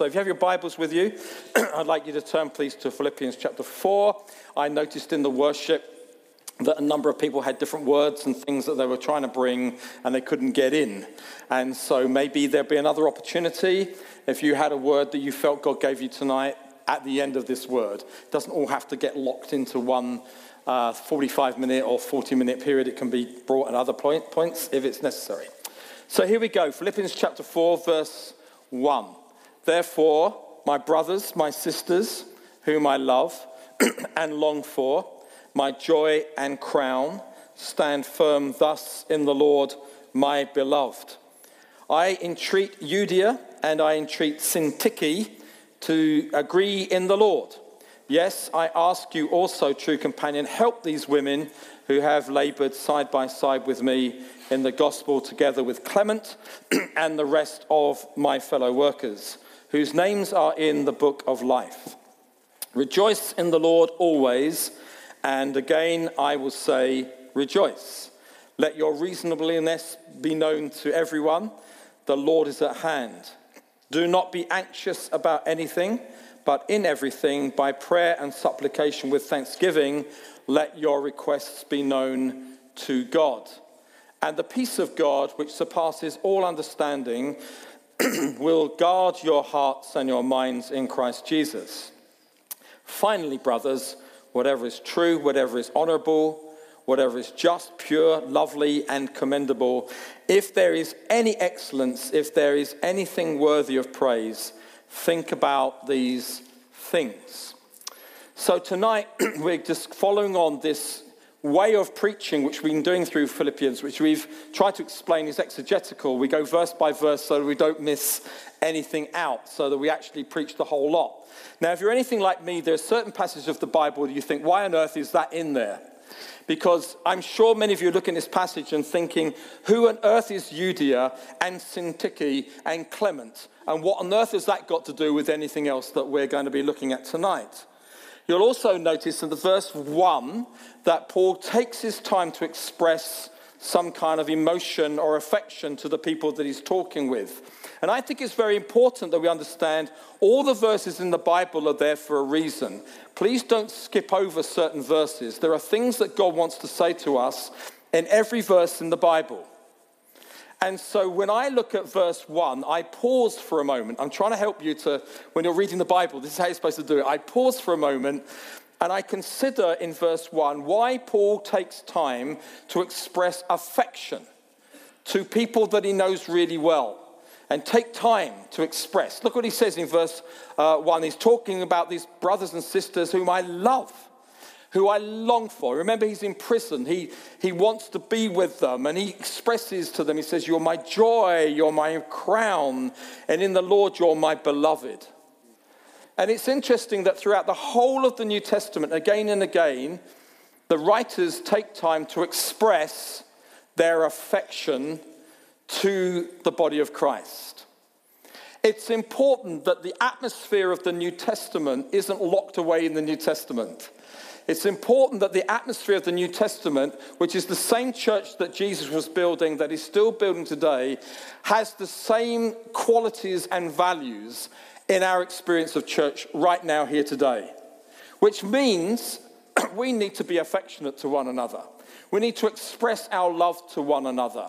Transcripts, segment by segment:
So, if you have your Bibles with you, I'd like you to turn, please, to Philippians chapter 4. I noticed in the worship that a number of people had different words and things that they were trying to bring and they couldn't get in. And so, maybe there'll be another opportunity if you had a word that you felt God gave you tonight at the end of this word. It doesn't all have to get locked into one uh, 45 minute or 40 minute period, it can be brought at other point, points if it's necessary. So, here we go Philippians chapter 4, verse 1. Therefore, my brothers, my sisters, whom I love and long for, my joy and crown, stand firm thus in the Lord, my beloved. I entreat Euodia and I entreat Syntyche to agree in the Lord. Yes, I ask you also, true companion, help these women who have labored side by side with me in the gospel together with Clement and the rest of my fellow workers whose names are in the book of life. Rejoice in the Lord always, and again I will say, rejoice. Let your reasonableness be known to everyone. The Lord is at hand. Do not be anxious about anything, but in everything, by prayer and supplication with thanksgiving, let your requests be known to God. And the peace of God, which surpasses all understanding, will guard your hearts and your minds in Christ Jesus. Finally, brothers, whatever is true, whatever is honorable, whatever is just, pure, lovely, and commendable, if there is any excellence, if there is anything worthy of praise, think about these things. So tonight, we're just following on this way of preaching, which we've been doing through Philippians, which we've tried to explain is exegetical. We go verse by verse so we don't miss anything out, so that we actually preach the whole lot. Now, if you're anything like me, there are certain passages of the Bible that you think, why on earth is that in there? Because I'm sure many of you are looking at this passage and thinking, who on earth is Euodia and Syntyche and Clement? And what on earth has that got to do with anything else that we're going to be looking at tonight? You'll also notice in the verse 1 that Paul takes his time to express some kind of emotion or affection to the people that he's talking with. And I think it's very important that we understand all the verses in the Bible are there for a reason. Please don't skip over certain verses. There are things that God wants to say to us in every verse in the Bible. And so when I look at verse 1, I pause for a moment. I'm trying to help you to, when you're reading the Bible, this is how you're supposed to do it. I pause for a moment and I consider in verse 1 why Paul takes time to express affection to people that he knows really well and take time to express. Look what he says in verse uh, 1. He's talking about these brothers and sisters whom I love who I long for. Remember, he's in prison. He, he wants to be with them, and he expresses to them, he says, You're my joy, you're my crown, and in the Lord, you're my beloved. And it's interesting that throughout the whole of the New Testament, again and again, the writers take time to express their affection to the body of Christ. It's important that the atmosphere of the New Testament isn't locked away in the New Testament. It's important that the atmosphere of the New Testament, which is the same church that Jesus was building, that he's still building today, has the same qualities and values in our experience of church right now, here today. Which means we need to be affectionate to one another. We need to express our love to one another.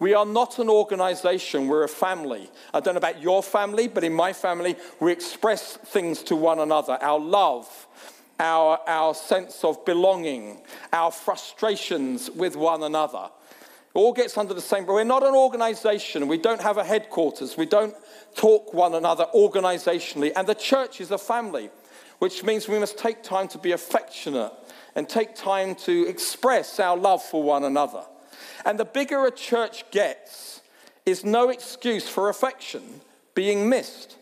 We are not an organization, we're a family. I don't know about your family, but in my family, we express things to one another our love, our, our sense of belonging, our frustrations with one another. It all gets under the same, but we're not an organization. We don't have a headquarters. We don't talk one another organizationally. And the church is a family, which means we must take time to be affectionate and take time to express our love for one another. And the bigger a church gets, is no excuse for affection being missed.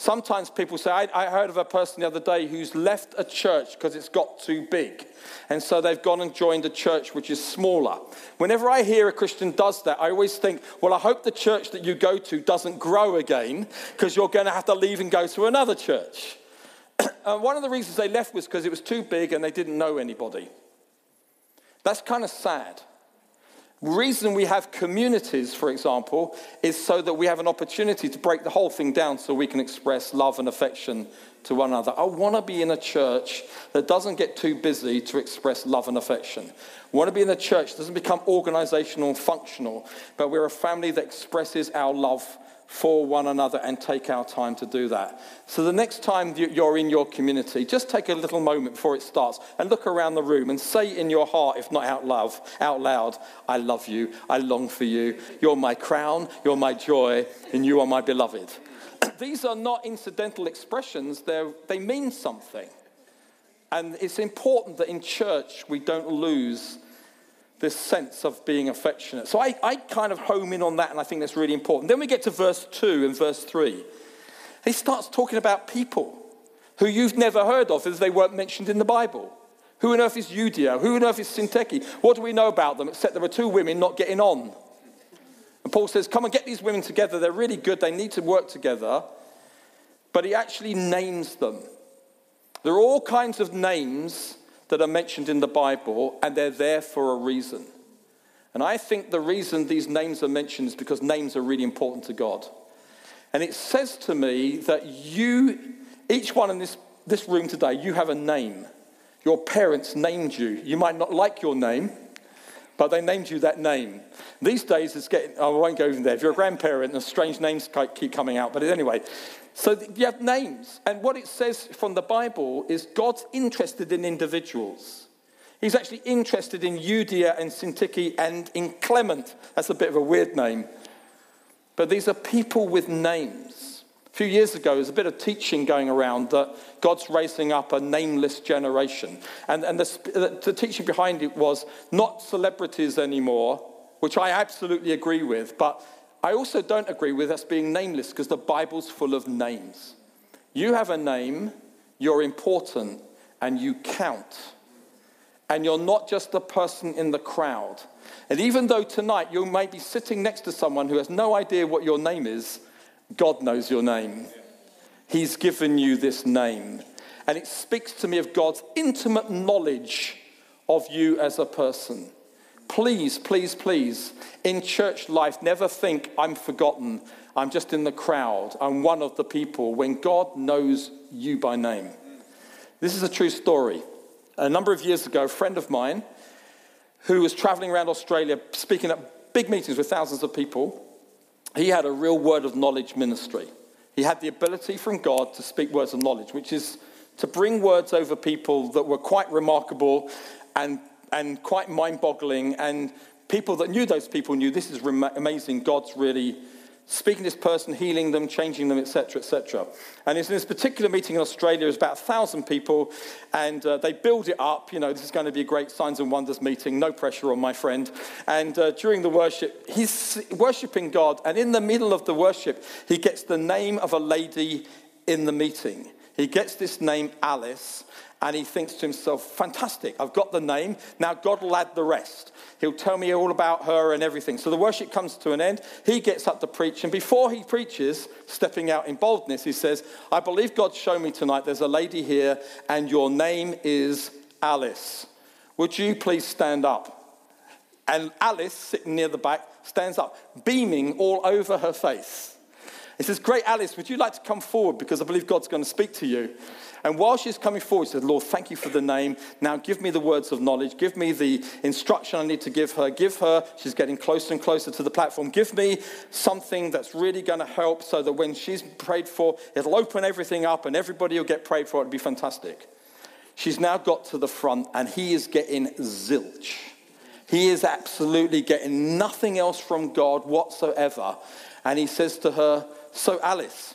Sometimes people say, I, I, heard of a person the other day who's left a church because it's got too big. And so they've gone and joined a church which is smaller. Whenever I hear a Christian does that, I always think, well, I hope the church that you go to doesn't grow again because you're going to have to leave and go to another church. and uh, one of the reasons they left was because it was too big and they didn't know anybody. That's kind of sad. Reason we have communities, for example, is so that we have an opportunity to break the whole thing down so we can express love and affection to one another. I want to be in a church that doesn't get too busy to express love and affection. I want to be in a church that doesn't become organizational and functional, but we're a family that expresses our love for one another and take our time to do that. So the next time you're in your community, just take a little moment before it starts and look around the room and say in your heart, if not out loud, out loud, I love you, I long for you, you're my crown, you're my joy, and you are my beloved. These are not incidental expressions, They're, they mean something. And it's important that in church we don't lose this sense of being affectionate. So I, I kind of home in on that, and I think that's really important. Then we get to verse 2 and verse 3. He starts talking about people who you've never heard of as they weren't mentioned in the Bible. Who on earth is Euodia? Who on earth is Syntyche? What do we know about them except there were two women not getting on? And Paul says, Come and get these women together. They're really good. They need to work together. But he actually names them. There are all kinds of names that are mentioned in the Bible, and they're there for a reason. And I think the reason these names are mentioned is because names are really important to God. And it says to me that you, each one in this, this room today, you have a name. Your parents named you. You might not like your name, but they named you that name. These days, it's getting, I won't go even there. If you're a grandparent, the strange names keep coming out. But anyway, so you have names. And what it says from the Bible is God's interested in individuals. He's actually interested in Euodia and Syntyche and in Clement. That's a bit of a weird name. But these are people with names. A few years ago, there was a bit of teaching going around that God's raising up a nameless generation. And, and the, the teaching behind it was not celebrities anymore, which I absolutely agree with, but I also don't agree with us being nameless because the Bible's full of names. You have a name, you're important, and you count. And you're not just a person in the crowd. And even though tonight you might be sitting next to someone who has no idea what your name is, God knows your name. He's given you this name. And it speaks to me of God's intimate knowledge of you as a person. Please, please, please, in church life, never think I'm forgotten. I'm just in the crowd. I'm one of the people when God knows you by name. This is a true story. A number of years ago, a friend of mine who was traveling around Australia speaking at big meetings with thousands of people, he had a real word of knowledge ministry. He had the ability from God to speak words of knowledge, which is to bring words over people that were quite remarkable and and quite mind boggling. And people that knew those people knew this is amazing. God's really speaking to this person, healing them, changing them, etc., etc. And in this particular meeting in Australia, there's about a thousand people, and uh, they build it up. You know, this is going to be a great signs and wonders meeting. No pressure on my friend. And uh, during the worship, he's worshiping God, and in the middle of the worship, he gets the name of a lady in the meeting. He gets this name, Alice, and he thinks to himself, fantastic, I've got the name. Now God will add the rest. He'll tell me all about her and everything. So the worship comes to an end. He gets up to preach. And before he preaches, stepping out in boldness, he says, I believe God showed me tonight there's a lady here, and your name is Alice. Would you please stand up? And Alice, sitting near the back, stands up, beaming all over her face. He says, Great Alice, would you like to come forward? Because I believe God's going to speak to you. And while she's coming forward, she said, Lord, thank you for the name. Now give me the words of knowledge. Give me the instruction I need to give her. Give her, she's getting closer and closer to the platform. Give me something that's really going to help so that when she's prayed for, it'll open everything up and everybody will get prayed for. It'll be fantastic. She's now got to the front and he is getting zilch. He is absolutely getting nothing else from God whatsoever. And he says to her, So, Alice,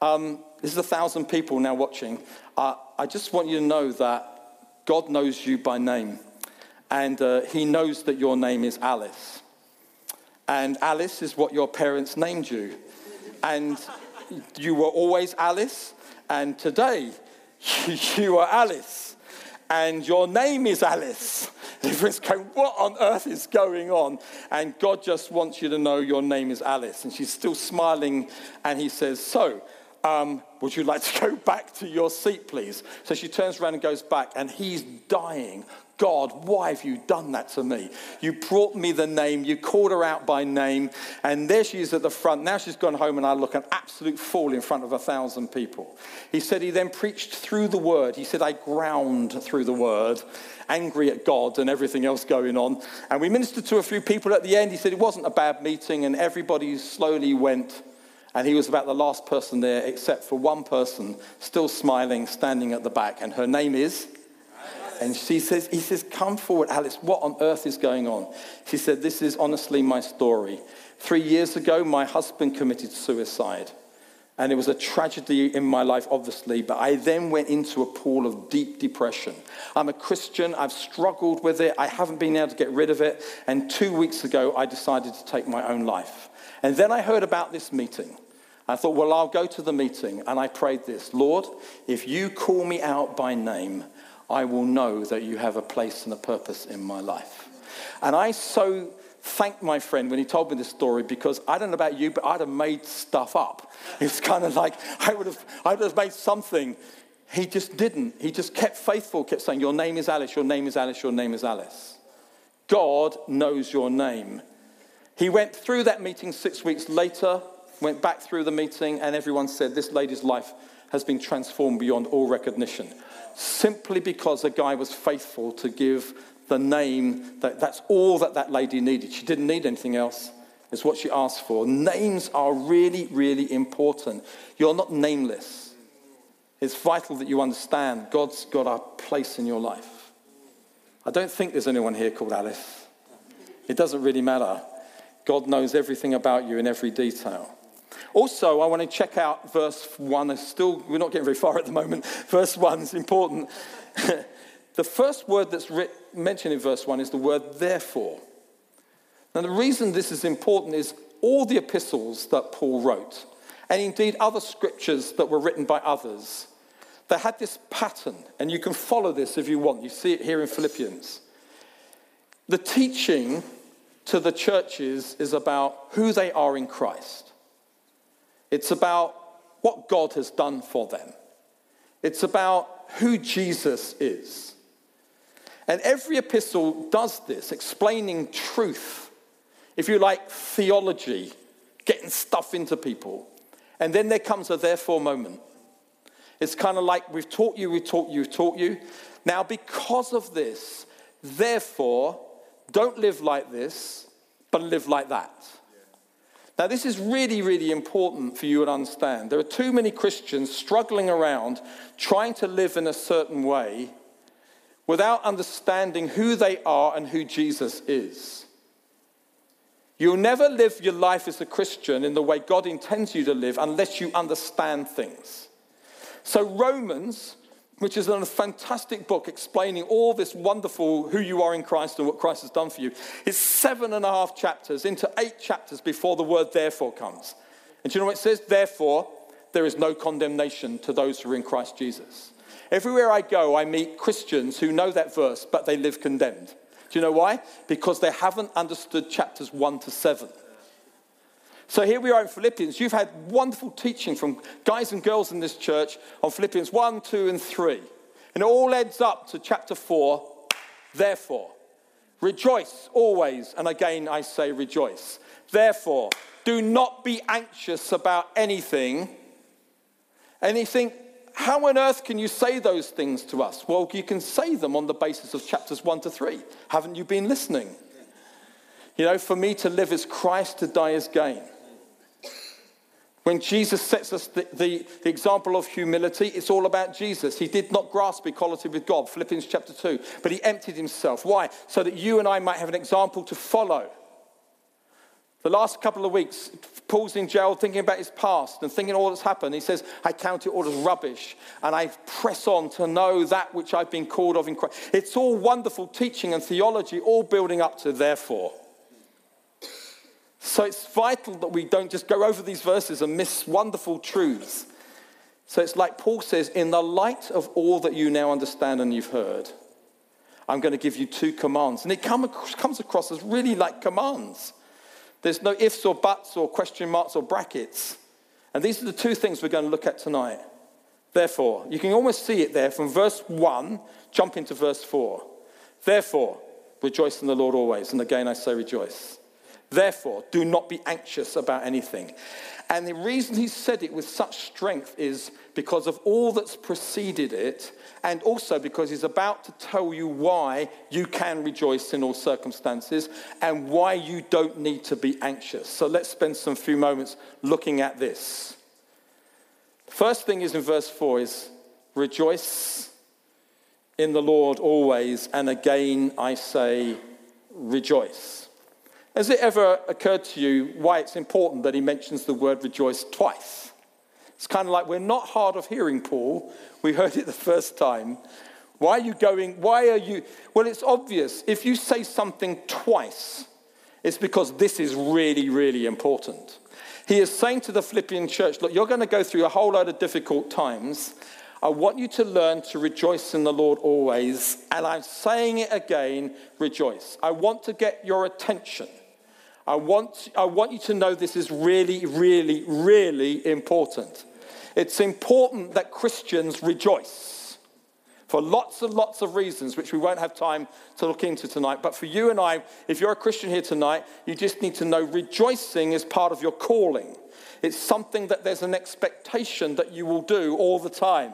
um, this is a thousand people now watching. Uh, I just want you to know that God knows you by name. And uh, He knows that your name is Alice. And Alice is what your parents named you. And you were always Alice. And today, you are Alice. And your name is Alice. Everyone's going, What on earth is going on? And God just wants you to know your name is Alice. And she's still smiling. And He says, So, um, Would you like to go back to your seat, please? So she turns around and goes back, and he's dying. God, why have you done that to me? You brought me the name, you called her out by name, and there she is at the front. Now she's gone home, and I look an absolute fool in front of a thousand people. He said he then preached through the word. He said, I ground through the word, angry at God and everything else going on. And we ministered to a few people at the end. He said it wasn't a bad meeting, and everybody slowly went and he was about the last person there, except for one person still smiling, standing at the back. And her name is? And she says, he says, come forward, Alice. What on earth is going on? She said, this is honestly my story. Three years ago, my husband committed suicide. And it was a tragedy in my life, obviously, but I then went into a pool of deep depression. I'm a Christian, I've struggled with it, I haven't been able to get rid of it. And two weeks ago, I decided to take my own life. And then I heard about this meeting. I thought, well, I'll go to the meeting. And I prayed this Lord, if you call me out by name, I will know that you have a place and a purpose in my life. And I so thanked my friend when he told me this story because I don't know about you, but I'd have made stuff up. It's kind of like I would have, I would have made something. He just didn't. He just kept faithful, kept saying, Your name is Alice, your name is Alice, your name is Alice. God knows your name. He went through that meeting six weeks later went back through the meeting, and everyone said, This lady's life has been transformed beyond all recognition. Simply because a guy was faithful to give the name, that, that's all that that lady needed. She didn't need anything else. It's what she asked for. Names are really, really important. You're not nameless. It's vital that you understand God's got a place in your life. I don't think there's anyone here called Alice. It doesn't really matter. God knows everything about you in every detail. Also, I want to check out verse 1. It's still, we're not getting very far at the moment. Verse 1 is important. the first word that's mentioned in verse 1 is the word therefore. Now, the reason this is important is all the epistles that Paul wrote, and indeed other scriptures that were written by others, they had this pattern, and you can follow this if you want. You see it here in Philippians. The teaching to the churches is about who they are in Christ. It's about what God has done for them. It's about who Jesus is. And every epistle does this, explaining truth, if you like, theology, getting stuff into people. And then there comes a therefore moment. It's kind of like we've taught you, we've taught you, we've taught you. Now, because of this, therefore, don't live like this, but live like that. Now, this is really, really important for you to understand. There are too many Christians struggling around trying to live in a certain way without understanding who they are and who Jesus is. You'll never live your life as a Christian in the way God intends you to live unless you understand things. So, Romans which is a fantastic book explaining all this wonderful who you are in Christ and what Christ has done for you. It's seven and a half chapters into eight chapters before the word therefore comes. And do you know what it says? Therefore, there is no condemnation to those who are in Christ Jesus. Everywhere I go, I meet Christians who know that verse, but they live condemned. Do you know why? Because they haven't understood chapters 1 to 7. So here we are in Philippians. You've had wonderful teaching from guys and girls in this church on Philippians 1, 2, and 3. And it all ends up to chapter 4. Therefore, rejoice always. And again, I say rejoice. Therefore, do not be anxious about anything. And how on earth can you say those things to us? Well, you can say them on the basis of chapters 1 to 3. Haven't you been listening? You know, for me to live is Christ, to die is gain. When Jesus sets us the, the, the, example of humility, it's all about Jesus. He did not grasp equality with God, Philippians chapter 2, but he emptied himself. Why? So that you and I might have an example to follow. The last couple of weeks, Paul's in jail thinking about his past and thinking all that's happened. He says, I count it all as rubbish and I press on to know that which I've been called of in Christ. It's all wonderful teaching and theology, all building up to therefore. So it's vital that we don't just go over these verses and miss wonderful truths. So it's like Paul says, in the light of all that you now understand and you've heard, I'm going to give you two commands. And it come, comes across as really like commands. There's no ifs or buts or question marks or brackets. And these are the two things we're going to look at tonight. Therefore, you can almost see it there from verse 1, jump into verse 4. Therefore, rejoice in the Lord always. And again, I say rejoice. Therefore, do not be anxious about anything. And the reason he said it with such strength is because of all that's preceded it, and also because he's about to tell you why you can rejoice in all circumstances and why you don't need to be anxious. So let's spend some few moments looking at this. First thing is in verse 4 is rejoice in the Lord always, and again I say rejoice. Has it ever occurred to you why it's important that he mentions the word rejoice twice? It's kind of like we're not hard of hearing, Paul. We heard it the first time. Why are you going? Why are you? Well, it's obvious. If you say something twice, it's because this is really, really important. He is saying to the Philippian church, Look, you're going to go through a whole lot of difficult times. I want you to learn to rejoice in the Lord always. And I'm saying it again rejoice. I want to get your attention. I want, I want you to know this is really, really, really important. It's important that Christians rejoice for lots and lots of reasons, which we won't have time to look into tonight. But for you and I, if you're a Christian here tonight, you just need to know rejoicing is part of your calling. It's something that there's an expectation that you will do all the time.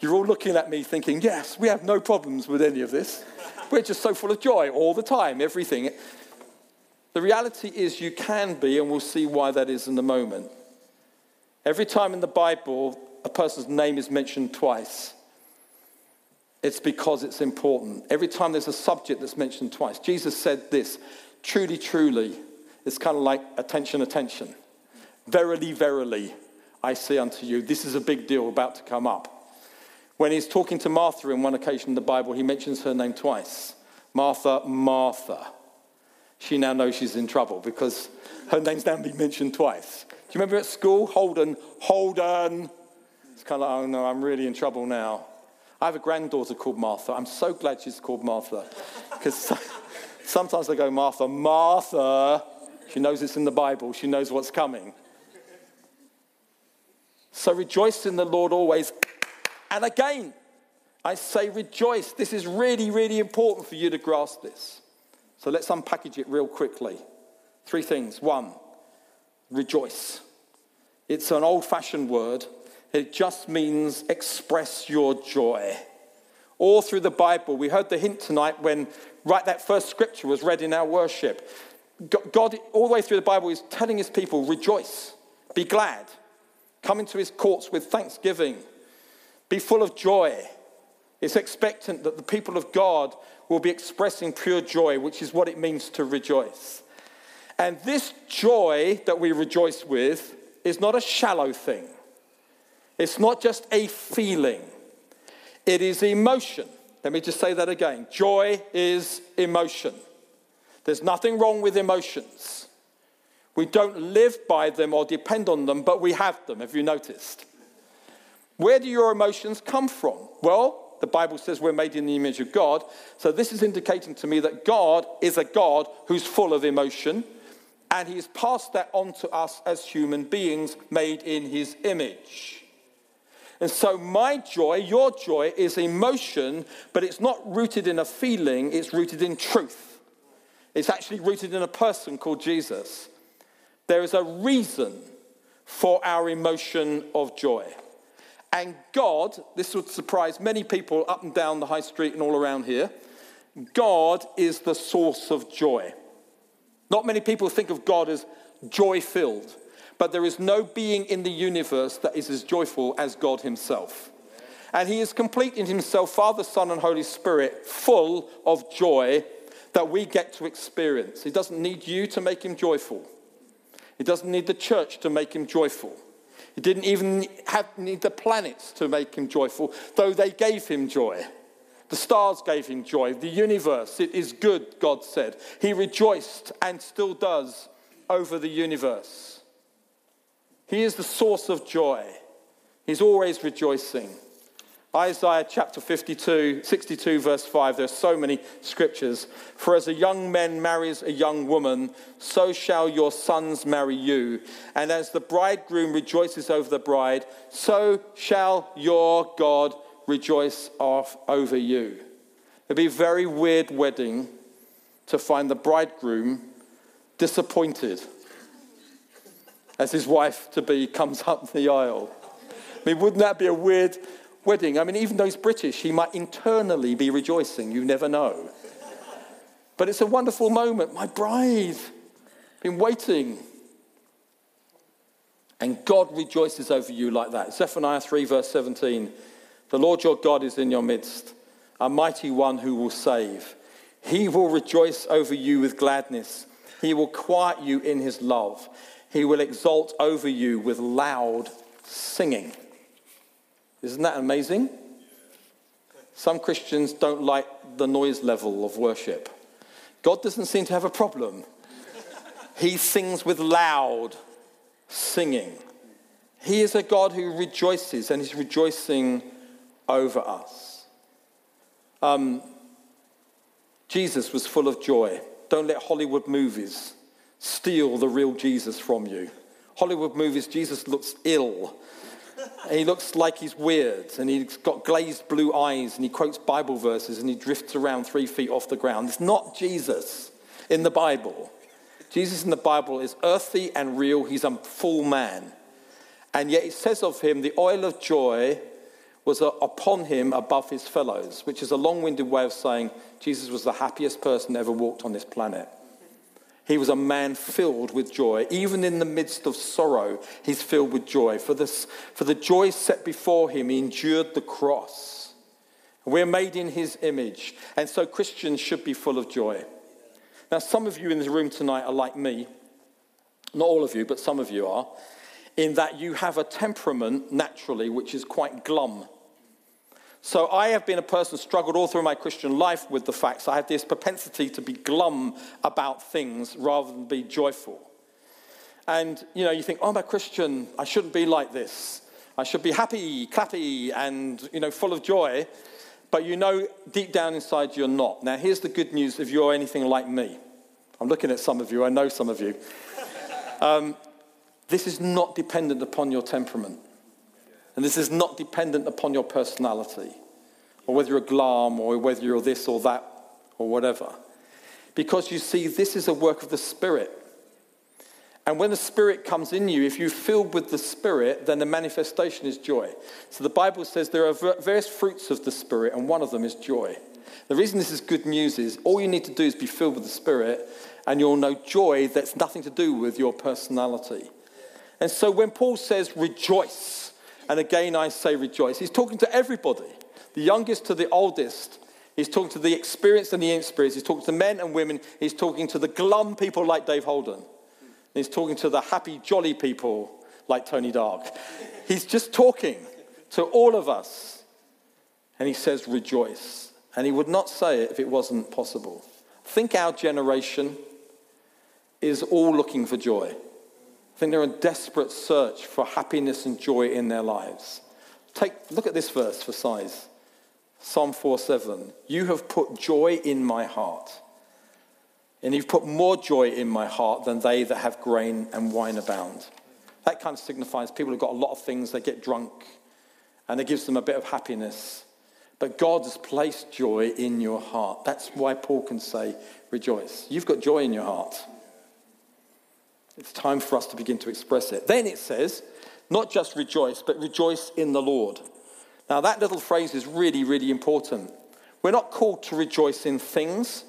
You're all looking at me thinking, yes, we have no problems with any of this. We're just so full of joy all the time, everything. The reality is, you can be, and we'll see why that is in a moment. Every time in the Bible a person's name is mentioned twice, it's because it's important. Every time there's a subject that's mentioned twice, Jesus said this truly, truly. It's kind of like attention, attention. Verily, verily, I say unto you, this is a big deal about to come up. When he's talking to Martha in one occasion in the Bible, he mentions her name twice Martha, Martha. She now knows she's in trouble because her name's now been mentioned twice. Do you remember at school? Holden, Holden. It's kind of like, oh no, I'm really in trouble now. I have a granddaughter called Martha. I'm so glad she's called Martha. Because sometimes I go, Martha, Martha. She knows it's in the Bible, she knows what's coming. So rejoice in the Lord always. And again, I say rejoice. This is really, really important for you to grasp this. So let's unpackage it real quickly. Three things. One, rejoice. It's an old fashioned word, it just means express your joy. All through the Bible, we heard the hint tonight when right that first scripture was read in our worship. God, all the way through the Bible, is telling his people, rejoice, be glad, come into his courts with thanksgiving, be full of joy. It's expectant that the people of God will be expressing pure joy, which is what it means to rejoice. And this joy that we rejoice with is not a shallow thing, it's not just a feeling, it is emotion. Let me just say that again. Joy is emotion. There's nothing wrong with emotions. We don't live by them or depend on them, but we have them. Have you noticed? Where do your emotions come from? Well, the Bible says we're made in the image of God. So this is indicating to me that God is a God who's full of emotion and he's passed that on to us as human beings made in his image. And so, my joy, your joy, is emotion, but it's not rooted in a feeling, it's rooted in truth. It's actually rooted in a person called Jesus. There is a reason for our emotion of joy. And God, this would surprise many people up and down the high street and all around here, God is the source of joy. Not many people think of God as joy filled, but there is no being in the universe that is as joyful as God Himself. And He is complete in Himself, Father, Son, and Holy Spirit, full of joy that we get to experience. He doesn't need you to make Him joyful, He doesn't need the church to make Him joyful. He didn't even have, need the planets to make him joyful, though they gave him joy. The stars gave him joy. The universe, it is good, God said. He rejoiced and still does over the universe. He is the source of joy. He's always rejoicing. Isaiah chapter 52, 62, verse 5. There's so many scriptures. For as a young man marries a young woman, so shall your sons marry you. And as the bridegroom rejoices over the bride, so shall your God rejoice off over you. It'd be a very weird wedding to find the bridegroom disappointed as his wife to be comes up the aisle. I mean, wouldn't that be a weird wedding. I mean, even though he's British, he might internally be rejoicing. You never know. But it's a wonderful moment. My bride, been waiting. And God rejoices over you like that. Zephaniah 3, verse 17. The Lord your God is in your midst, a mighty one who will save. He will rejoice over you with gladness. He will quiet you in his love. He will exult over you with loud singing. Isn't that amazing? Some Christians don't like the noise level of worship. God doesn't seem to have a problem. He sings with loud singing. He is a God who rejoices and He's rejoicing over us. Um, Jesus was full of joy. Don't let Hollywood movies steal the real Jesus from you. Hollywood movies, Jesus looks ill and he looks like he's weird, and he's got glazed blue eyes, and he quotes Bible verses, and he drifts around three feet off the ground. It's not Jesus in the Bible. Jesus in the Bible is earthy and real. He's a full man. And yet it says of him, the oil of joy was upon him above his fellows, which is a long winded way of saying Jesus was the happiest person ever walked on this planet. He was a man filled with joy. Even in the midst of sorrow, he's filled with joy. For, this, for the joy set before him, he endured the cross. We're made in his image. And so Christians should be full of joy. Now, some of you in this room tonight are like me. Not all of you, but some of you are. In that you have a temperament naturally which is quite glum. So I have been a person struggled all through my Christian life with the facts. I have this propensity to be glum about things rather than be joyful. And you know, you think, oh, I'm a Christian. I shouldn't be like this. I should be happy, clappy, and you know, full of joy. But you know, deep down inside, you're not. Now, here's the good news: if you're anything like me, I'm looking at some of you. I know some of you. Um, this is not dependent upon your temperament. And this is not dependent upon your personality or whether you're a glum or whether you're this or that or whatever. Because you see, this is a work of the Spirit. And when the Spirit comes in you, if you're filled with the Spirit, then the manifestation is joy. So the Bible says there are various fruits of the Spirit, and one of them is joy. The reason this is good news is all you need to do is be filled with the Spirit, and you'll know joy that's nothing to do with your personality. And so when Paul says rejoice, and again, I say rejoice. He's talking to everybody, the youngest to the oldest. He's talking to the experienced and the inexperienced. He's talking to men and women. He's talking to the glum people like Dave Holden. He's talking to the happy, jolly people like Tony Dark. He's just talking to all of us. And he says, rejoice. And he would not say it if it wasn't possible. Think our generation is all looking for joy. Think they're in desperate search for happiness and joy in their lives. Take, look at this verse for size. Psalm 4 7. You have put joy in my heart. And you've put more joy in my heart than they that have grain and wine abound. That kind of signifies people who've got a lot of things, they get drunk, and it gives them a bit of happiness. But God has placed joy in your heart. That's why Paul can say, rejoice. You've got joy in your heart. It's time for us to begin to express it. Then it says, not just rejoice, but rejoice in the Lord. Now, that little phrase is really, really important. We're not called to rejoice in things.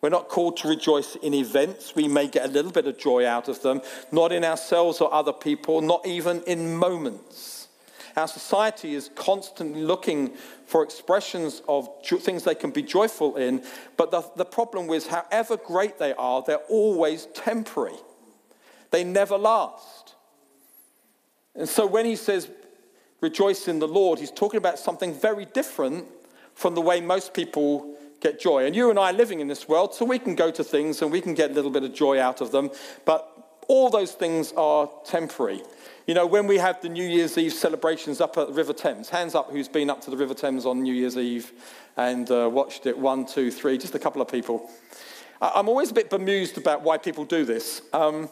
We're not called to rejoice in events. We may get a little bit of joy out of them, not in ourselves or other people, not even in moments. Our society is constantly looking for expressions of things they can be joyful in, but the, the problem is, however great they are, they're always temporary. They never last. And so when he says, rejoice in the Lord, he's talking about something very different from the way most people get joy. And you and I are living in this world, so we can go to things and we can get a little bit of joy out of them, but all those things are temporary. You know, when we have the New Year's Eve celebrations up at the River Thames, hands up who's been up to the River Thames on New Year's Eve and uh, watched it. One, two, three, just a couple of people. I'm always a bit bemused about why people do this. Um,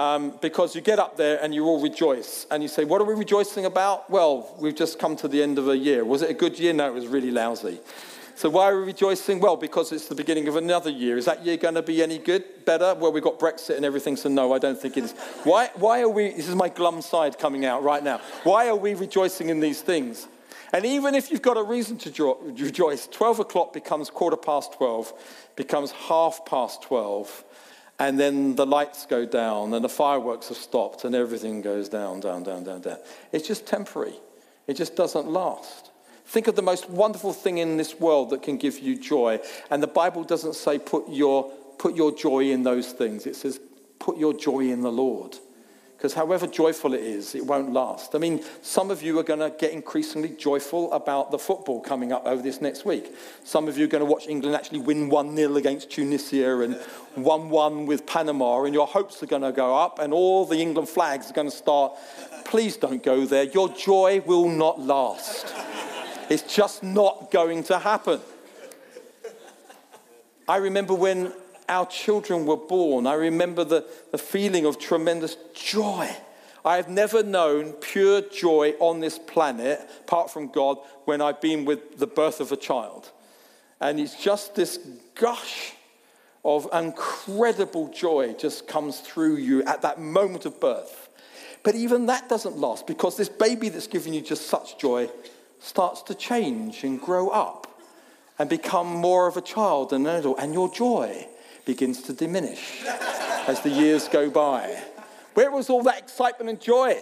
um, because you get up there and you all rejoice. And you say, What are we rejoicing about? Well, we've just come to the end of a year. Was it a good year? No, it was really lousy. So why are we rejoicing? Well, because it's the beginning of another year. Is that year going to be any good, better? Well, we've got Brexit and everything, so no, I don't think it is. Why, why are we, this is my glum side coming out right now. Why are we rejoicing in these things? And even if you've got a reason to rejoice, 12 o'clock becomes quarter past 12, becomes half past 12, and then the lights go down and the fireworks have stopped and everything goes down, down, down, down, down. It's just temporary, it just doesn't last. Think of the most wonderful thing in this world that can give you joy. And the Bible doesn't say put your, put your joy in those things, it says put your joy in the Lord. Because however joyful it is, it won't last. I mean, some of you are going to get increasingly joyful about the football coming up over this next week. Some of you are going to watch England actually win 1 0 against Tunisia and 1 1 with Panama, and your hopes are going to go up, and all the England flags are going to start. Please don't go there. Your joy will not last. It's just not going to happen. I remember when our children were born, I remember the, the feeling of tremendous joy. I have never known pure joy on this planet, apart from God, when I've been with the birth of a child. And it's just this gush of incredible joy just comes through you at that moment of birth. But even that doesn't last because this baby that's giving you just such joy starts to change and grow up and become more of a child and an adult, and your joy begins to diminish as the years go by. Where was all that excitement and joy?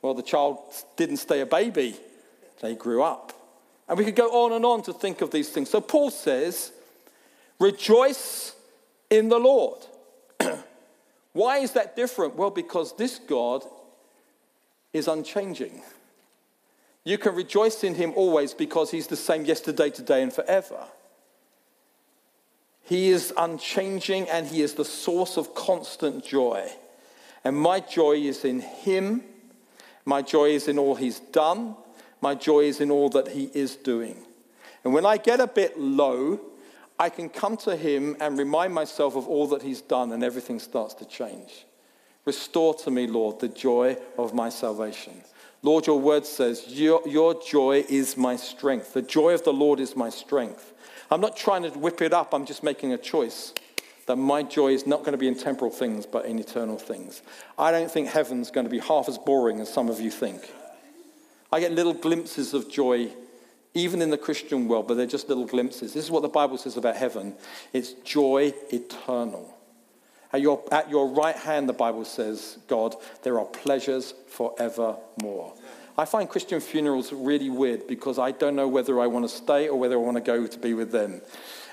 Well, the child didn't stay a baby, they grew up. And we could go on and on to think of these things. So Paul says, Rejoice in the Lord. Why is that different? Well, because this God is unchanging. You can rejoice in him always because he's the same yesterday, today, and forever. He is unchanging and he is the source of constant joy. And my joy is in him. My joy is in all he's done. My joy is in all that he is doing. And when I get a bit low, I can come to him and remind myself of all that he's done, and everything starts to change. Restore to me, Lord, the joy of my salvation. Lord, your word says, your, your joy is my strength. The joy of the Lord is my strength. I'm not trying to whip it up, I'm just making a choice that my joy is not going to be in temporal things, but in eternal things. I don't think heaven's going to be half as boring as some of you think. I get little glimpses of joy, even in the Christian world, but they're just little glimpses. This is what the Bible says about heaven it's joy eternal. At your, at your right hand, the Bible says, God, there are pleasures forevermore. I find Christian funerals really weird because I don't know whether I want to stay or whether I want to go to be with them.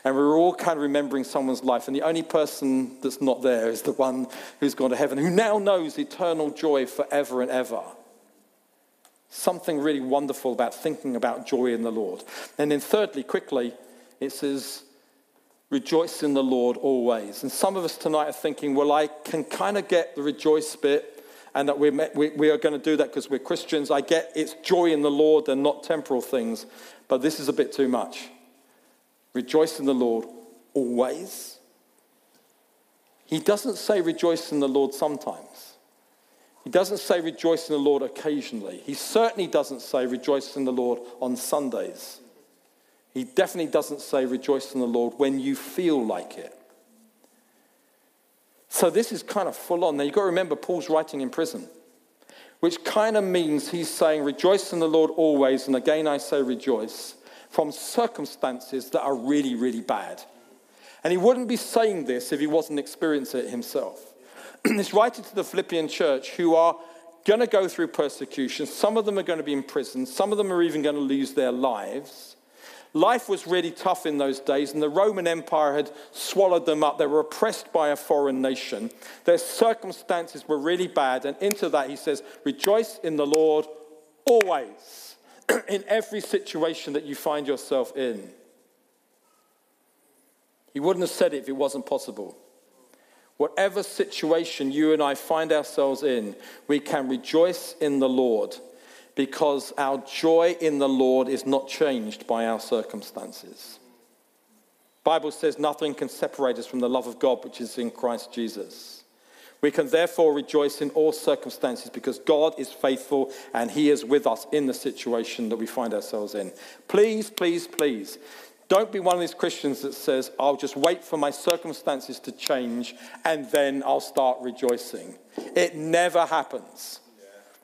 And we're all kind of remembering someone's life, and the only person that's not there is the one who's gone to heaven, who now knows eternal joy forever and ever. Something really wonderful about thinking about joy in the Lord. And then, thirdly, quickly, it says, Rejoice in the Lord always. And some of us tonight are thinking, well, I can kind of get the rejoice bit, and that we're, we, we are going to do that because we're Christians. I get it's joy in the Lord and not temporal things, but this is a bit too much. Rejoice in the Lord always. He doesn't say rejoice in the Lord sometimes. He doesn't say rejoice in the Lord occasionally. He certainly doesn't say rejoice in the Lord on Sundays. He definitely doesn't say rejoice in the Lord when you feel like it. So this is kind of full on. Now you've got to remember, Paul's writing in prison, which kind of means he's saying rejoice in the Lord always. And again, I say rejoice from circumstances that are really, really bad. And he wouldn't be saying this if he wasn't experiencing it himself. he's writing to the Philippian church who are going to go through persecution. Some of them are going to be in prison. Some of them are even going to lose their lives. Life was really tough in those days, and the Roman Empire had swallowed them up. They were oppressed by a foreign nation. Their circumstances were really bad, and into that he says, Rejoice in the Lord always, in every situation that you find yourself in. He wouldn't have said it if it wasn't possible. whatever situation you and I find ourselves in, we can rejoice in the Lord because our joy in the Lord is not changed by our circumstances. Bible says nothing can separate us from the love of God which is in Christ Jesus. We can therefore rejoice in all circumstances because God is faithful and He is with us in the situation that we find ourselves in. Please, please, please, don't be one of these Christians that says, I'll just wait for my circumstances to change and then I'll start rejoicing. It never happens.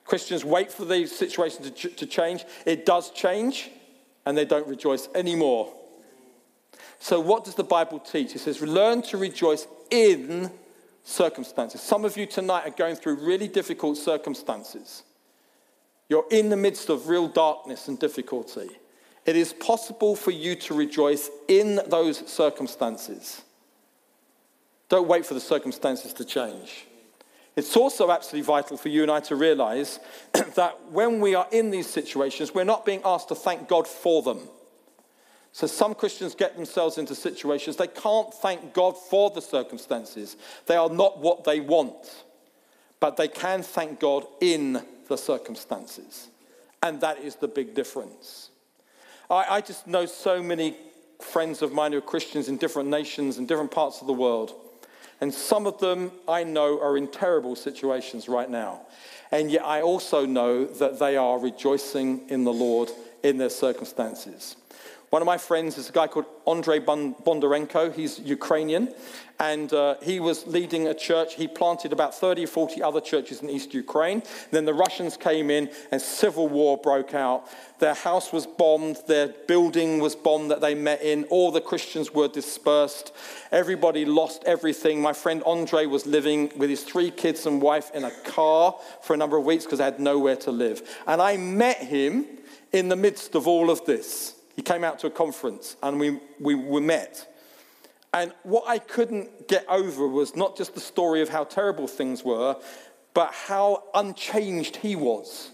Christians wait for the situation to, ch- to change. It does change and they don't rejoice anymore. So, what does the Bible teach? It says, learn to rejoice in circumstances. Some of you tonight are going through really difficult circumstances. You're in the midst of real darkness and difficulty. It is possible for you to rejoice in those circumstances. Don't wait for the circumstances to change. It's also absolutely vital for you and I to realize that when we are in these situations, we're not being asked to thank God for them. So some Christians get themselves into situations they can't thank God for the circumstances. They are not what they want, but they can thank God in the circumstances. And that is the big difference. I, I just know so many friends of mine who are Christians in different nations and different parts of the world. And some of them I know are in terrible situations right now. And yet I also know that they are rejoicing in the Lord in their circumstances. One of my friends is a guy called Andrei Bondarenko. He's Ukrainian, and uh, he was leading a church. He planted about 30 or 40 other churches in East Ukraine. Then the Russians came in, and civil war broke out. Their house was bombed, their building was bombed that they met in. All the Christians were dispersed. Everybody lost everything. My friend Andre was living with his three kids and wife in a car for a number of weeks because they had nowhere to live. And I met him in the midst of all of this. He came out to a conference and we, we, we met. And what I couldn't get over was not just the story of how terrible things were, but how unchanged he was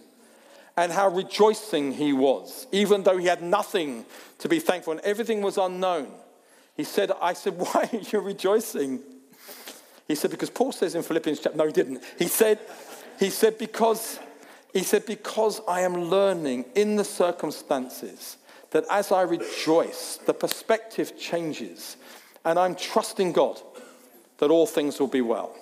and how rejoicing he was, even though he had nothing to be thankful and everything was unknown. He said, I said, Why are you rejoicing? He said, Because Paul says in Philippians chapter, no, he didn't. He said, he said, because he said, because I am learning in the circumstances that as I rejoice, the perspective changes and I'm trusting God that all things will be well.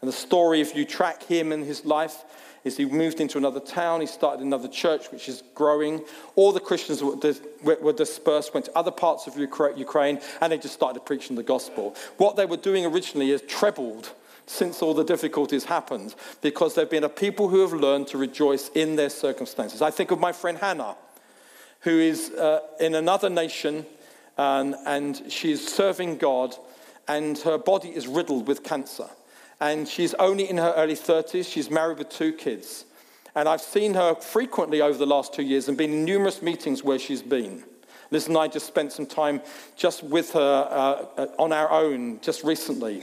And the story, if you track him and his life, is he moved into another town, he started another church which is growing. All the Christians were dispersed, went to other parts of Ukraine, and they just started preaching the gospel. What they were doing originally is trebled since all the difficulties happened because there have been a people who have learned to rejoice in their circumstances. I think of my friend Hannah who is uh, in another nation um, and she's serving God, and her body is riddled with cancer. And she's only in her early 30s. She's married with two kids. And I've seen her frequently over the last two years and been in numerous meetings where she's been. Liz and I just spent some time just with her uh, uh on our own just recently.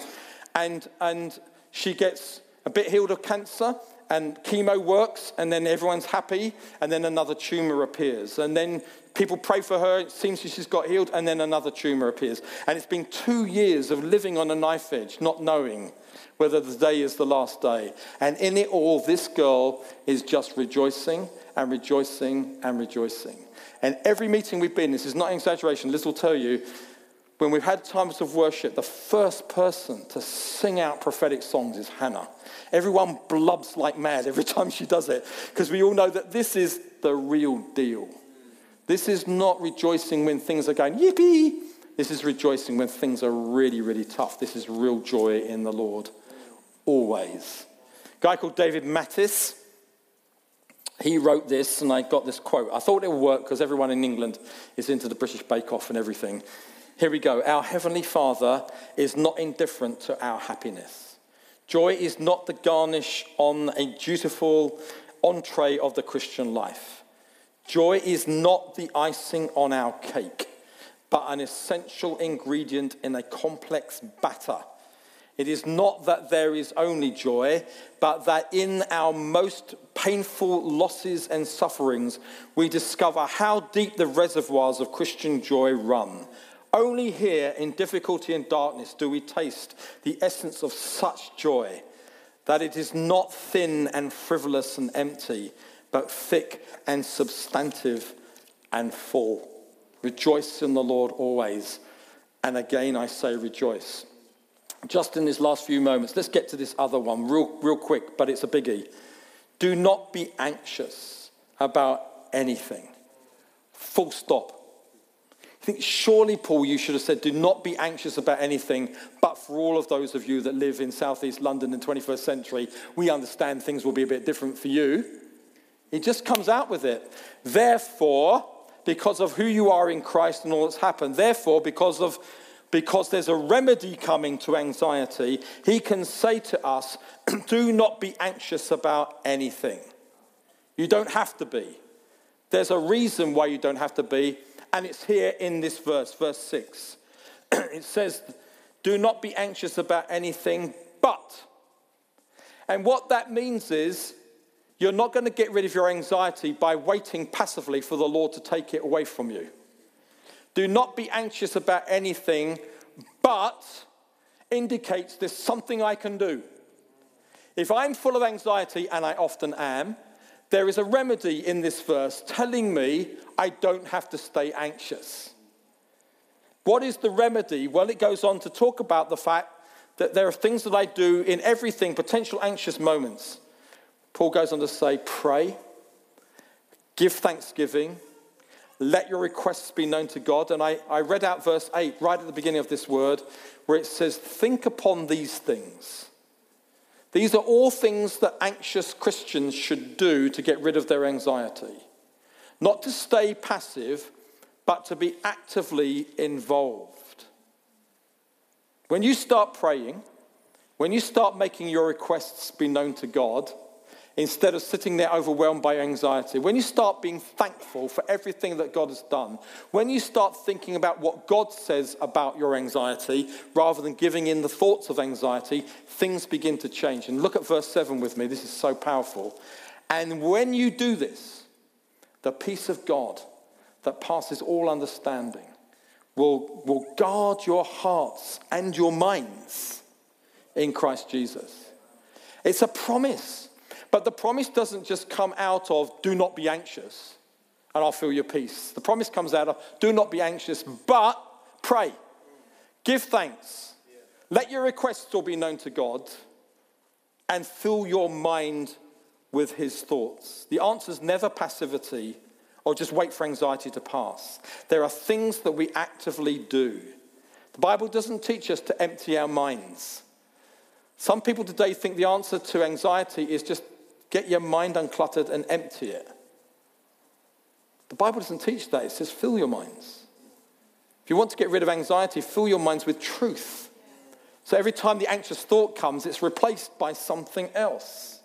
And, and she gets a bit healed of cancer, and chemo works, and then everyone's happy, and then another tumor appears. And then people pray for her, it seems she's got healed, and then another tumor appears. And it's been two years of living on a knife edge, not knowing whether the day is the last day. And in it all, this girl is just rejoicing and rejoicing and rejoicing. And every meeting we've been, this is not an exaggeration, Liz will tell you, when we've had times of worship, the first person to sing out prophetic songs is Hannah. Everyone blubs like mad every time she does it because we all know that this is the real deal. This is not rejoicing when things are going yippee. This is rejoicing when things are really, really tough. This is real joy in the Lord, always. A guy called David Mathis, he wrote this, and I got this quote. I thought it would work because everyone in England is into the British Bake Off and everything. Here we go. Our Heavenly Father is not indifferent to our happiness. Joy is not the garnish on a dutiful entree of the Christian life. Joy is not the icing on our cake, but an essential ingredient in a complex batter. It is not that there is only joy, but that in our most painful losses and sufferings, we discover how deep the reservoirs of Christian joy run. Only here in difficulty and darkness do we taste the essence of such joy that it is not thin and frivolous and empty, but thick and substantive and full. Rejoice in the Lord always. And again, I say rejoice. Just in these last few moments, let's get to this other one real, real quick, but it's a biggie. Do not be anxious about anything. Full stop. I think surely, Paul, you should have said, do not be anxious about anything, but for all of those of you that live in southeast London in the 21st century, we understand things will be a bit different for you. He just comes out with it. Therefore, because of who you are in Christ and all that's happened, therefore, because of because there's a remedy coming to anxiety, he can say to us, do not be anxious about anything. You don't have to be. There's a reason why you don't have to be, and it's here in this verse, verse 6. it says, Do not be anxious about anything, but. And what that means is, you're not going to get rid of your anxiety by waiting passively for the Lord to take it away from you. Do not be anxious about anything, but indicates there's something I can do. If I'm full of anxiety, and I often am, there is a remedy in this verse telling me I don't have to stay anxious. What is the remedy? Well, it goes on to talk about the fact that there are things that I do in everything, potential anxious moments. Paul goes on to say, pray, give thanksgiving, let your requests be known to God. And I, I read out verse 8 right at the beginning of this word, where it says, Think upon these things. These are all things that anxious Christians should do to get rid of their anxiety. Not to stay passive, but to be actively involved. When you start praying, when you start making your requests be known to God, instead of sitting there overwhelmed by anxiety, when you start being thankful for everything that God has done, when you start thinking about what God says about your anxiety rather than giving in the thoughts of anxiety, things begin to change. And look at verse 7 with me. This is so powerful. And when you do this, the peace of God that passes all understanding will, will guard your hearts and your minds in Christ Jesus. It's a promise. But the promise doesn't just come out of do not be anxious and I'll feel your peace. The promise comes out of do not be anxious, but pray. Give thanks. Let your requests all be known to God and fill your mind with his thoughts. The answer is never passivity or just wait for anxiety to pass. There are things that we actively do. The Bible doesn't teach us to empty our minds. Some people today think the answer to anxiety is just Get your mind uncluttered and empty it. The Bible doesn't teach that. It says fill your minds. If you want to get rid of anxiety, fill your minds with truth. So every time the anxious thought comes, it's replaced by something else.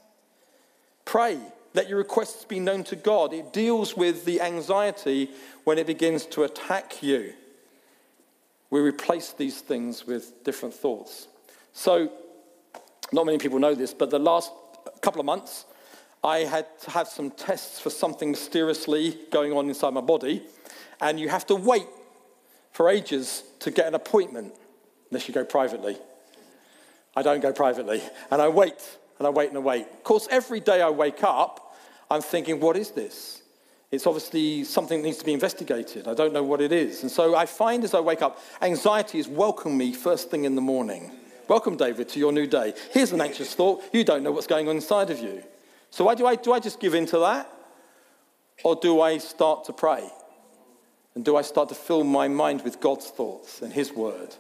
Pray. Let your requests be known to God. It deals with the anxiety when it begins to attack you. We replace these things with different thoughts. So, not many people know this, but the last couple of months, I had to have some tests for something mysteriously going on inside my body, and you have to wait for ages to get an appointment unless you go privately. I don't go privately, and I wait and I wait and I wait. Of course, every day I wake up, I'm thinking, what is this? It's obviously something that needs to be investigated. I don't know what it is. And so I find as I wake up, anxiety is welcome me first thing in the morning. Welcome, David, to your new day. Here's an anxious thought. You don't know what's going on inside of you. So why do I, do I just give in to that? Or do I start to pray? And do I start to fill my mind with God's thoughts and His word?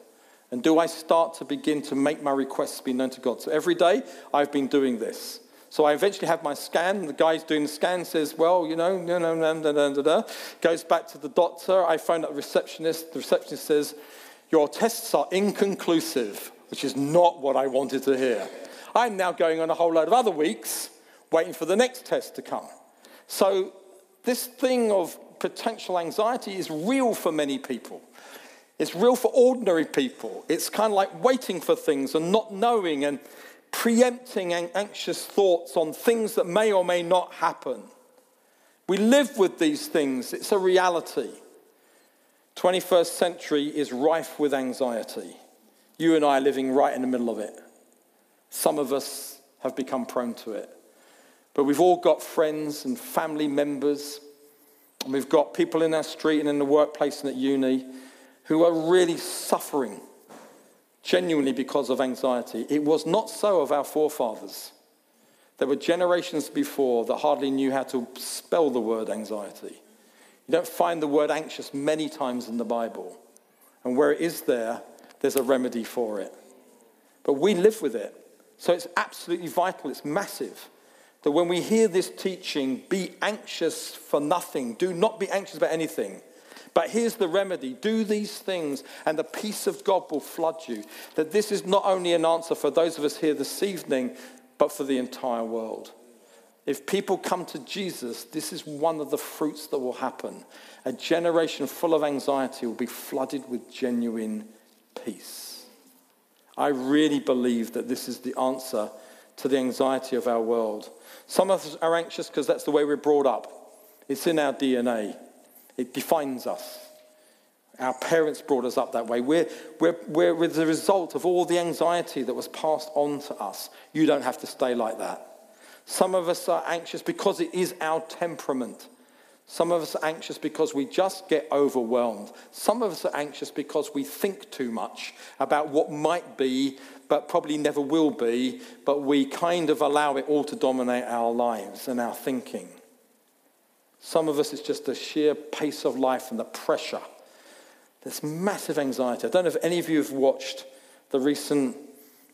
And do I start to begin to make my requests be known to God? So every day I've been doing this. So I eventually have my scan. The guy's doing the scan says, Well, you know, no, no, no, no, no, no. Goes back to the doctor. I phone up the receptionist. The receptionist says, Your tests are inconclusive, which is not what I wanted to hear. I'm now going on a whole load of other weeks waiting for the next test to come. So, this thing of potential anxiety is real for many people. It's real for ordinary people. It's kind of like waiting for things and not knowing and preempting anxious thoughts on things that may or may not happen. We live with these things, it's a reality. 21st century is rife with anxiety. You and I are living right in the middle of it. Some of us have become prone to it. But we've all got friends and family members, and we've got people in our street and in the workplace and at uni who are really suffering genuinely because of anxiety. It was not so of our forefathers. There were generations before that hardly knew how to spell the word anxiety. You don't find the word anxious many times in the Bible. And where it is there, there's a remedy for it. But we live with it. So it's absolutely vital, it's massive that when we hear this teaching, be anxious for nothing, do not be anxious about anything. But here's the remedy do these things, and the peace of God will flood you. That this is not only an answer for those of us here this evening, but for the entire world. If people come to Jesus, this is one of the fruits that will happen. A generation full of anxiety will be flooded with genuine peace. I really believe that this is the answer to the anxiety of our world. Some of us are anxious because that's the way we're brought up, it's in our DNA, it defines us. Our parents brought us up that way. We're, we're, we're the result of all the anxiety that was passed on to us. You don't have to stay like that. Some of us are anxious because it is our temperament. Some of us are anxious because we just get overwhelmed. Some of us are anxious because we think too much about what might be but probably never will be, but we kind of allow it all to dominate our lives and our thinking. Some of us, it's just the sheer pace of life and the pressure. There's massive anxiety. I don't know if any of you have watched the recent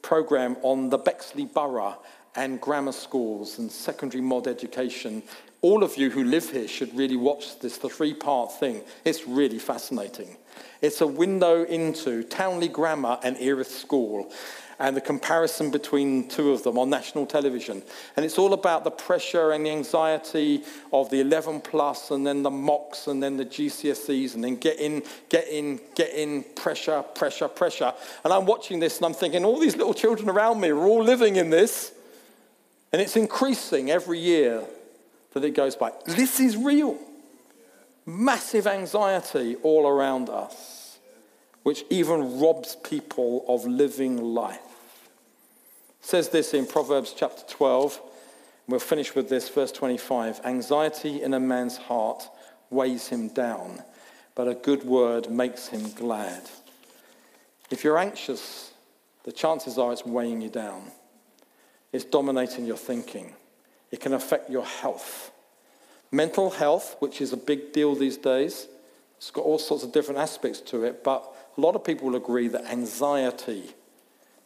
program on the Bexley Borough and grammar schools and secondary mod education. All of you who live here should really watch this, three part thing. It's really fascinating. It's a window into Townley Grammar and Erith School and the comparison between two of them on national television. And it's all about the pressure and the anxiety of the 11 plus and then the mocks and then the GCSEs and then get in, get in, get in, pressure, pressure, pressure. And I'm watching this and I'm thinking, all these little children around me are all living in this. And it's increasing every year that it goes by. This is real. Massive anxiety all around us which even robs people of living life. It says this in Proverbs chapter 12. We'll finish with this, verse 25. Anxiety in a man's heart weighs him down, but a good word makes him glad. If you're anxious, the chances are it's weighing you down. It's dominating your thinking. It can affect your health. Mental health, which is a big deal these days, it's got all sorts of different aspects to it, but a lot of people will agree that anxiety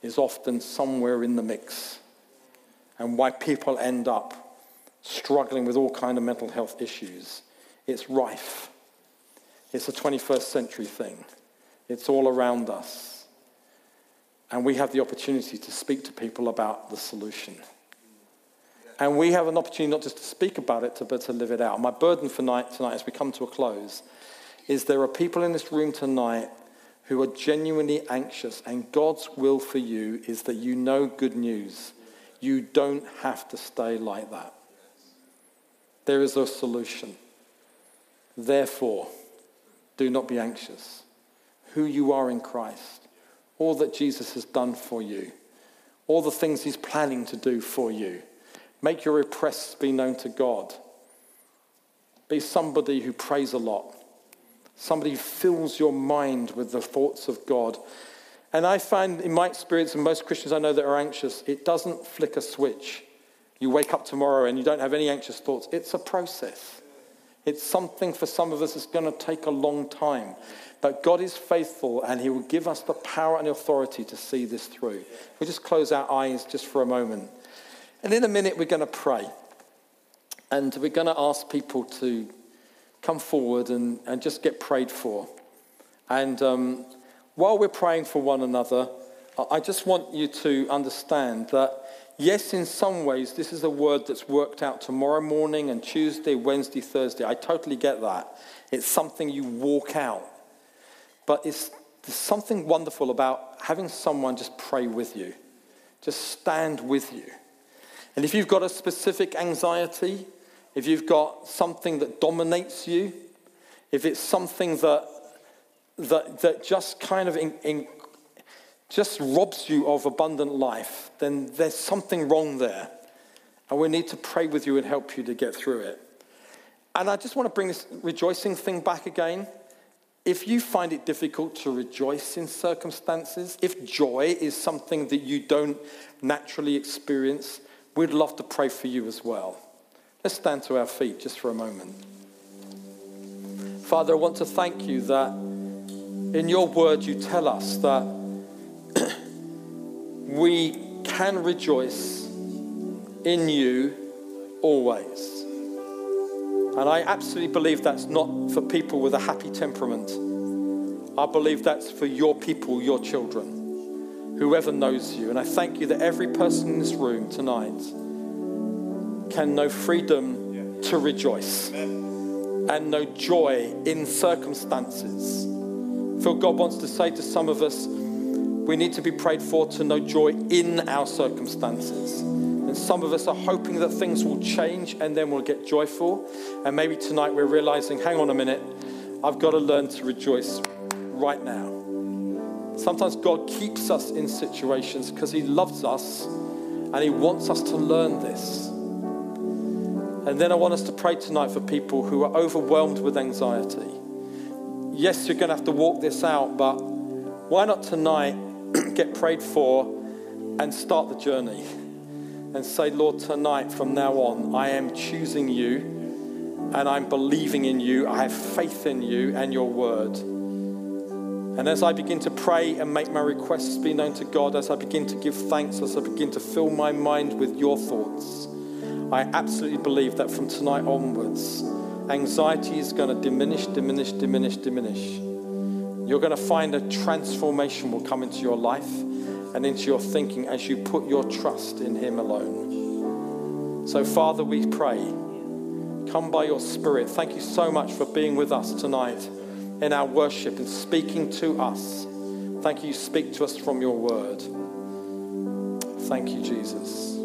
is often somewhere in the mix and why people end up struggling with all kind of mental health issues. It's rife. It's a 21st century thing. It's all around us. And we have the opportunity to speak to people about the solution. And we have an opportunity not just to speak about it, but to live it out. My burden for night, tonight, as we come to a close, is there are people in this room tonight who are genuinely anxious, and God's will for you is that you know good news. You don't have to stay like that. There is a solution. Therefore, do not be anxious. Who you are in Christ, all that Jesus has done for you, all the things he's planning to do for you. Make your requests be known to God. Be somebody who prays a lot Somebody who fills your mind with the thoughts of God. And I find in my experience, and most Christians I know that are anxious, it doesn't flick a switch. You wake up tomorrow and you don't have any anxious thoughts. It's a process. It's something for some of us that's going to take a long time. But God is faithful and He will give us the power and authority to see this through. We just close our eyes just for a moment. And in a minute, we're going to pray. And we're going to ask people to come forward and, and just get prayed for. And um, while we're praying for one another, I just want you to understand that, yes, in some ways, this is a word that's worked out tomorrow morning and Tuesday, Wednesday, Thursday. I totally get that. It's something you walk out. But it's, there's something wonderful about having someone just pray with you, just stand with you. And if you've got a specific anxiety, if you've got something that dominates you, if it's something that that, that just kind of in, in, just robs you of abundant life, then there's something wrong there. And we need to pray with you and help you to get through it. And I just want to bring this rejoicing thing back again. If you find it difficult to rejoice in circumstances, if joy is something that you don't naturally experience, we'd love to pray for you as well. Let's stand to our feet just for a moment. Father, I want to thank you that in your word you tell us that we can rejoice in you always. And I absolutely believe that's not for people with a happy temperament. I believe that's for your people, your children, whoever knows you. And I thank you that every person in this room tonight can know freedom to rejoice and know joy in circumstances. I feel God wants to say to some of us, we need to be prayed for to know joy in our circumstances. And some of us are hoping that things will change and then we'll get joyful. And maybe tonight we're realizing, hang on a minute, I've got to learn to rejoice right now. Sometimes God keeps us in situations because He loves us and He wants us to learn this. And then I want us to pray tonight for people who are overwhelmed with anxiety. Yes, you're going to have to walk this out, but why not tonight get prayed for and start the journey? and say, Lord, tonight from now on, I am choosing you and I'm believing in you. I have faith in you and your word. And as I begin to pray and make my requests be known to God, as I begin to give thanks, as I begin to fill my mind with your thoughts, I absolutely believe that from tonight onwards, anxiety is going to diminish, diminish, diminish, diminish. You're going to find a transformation will come into your life and into your thinking as you put your trust in Him alone. So, Father, we pray, come by your Spirit. Thank you so much for being with us tonight in our worship and speaking to us. Thank you, speak to us from your word. Thank you, Jesus.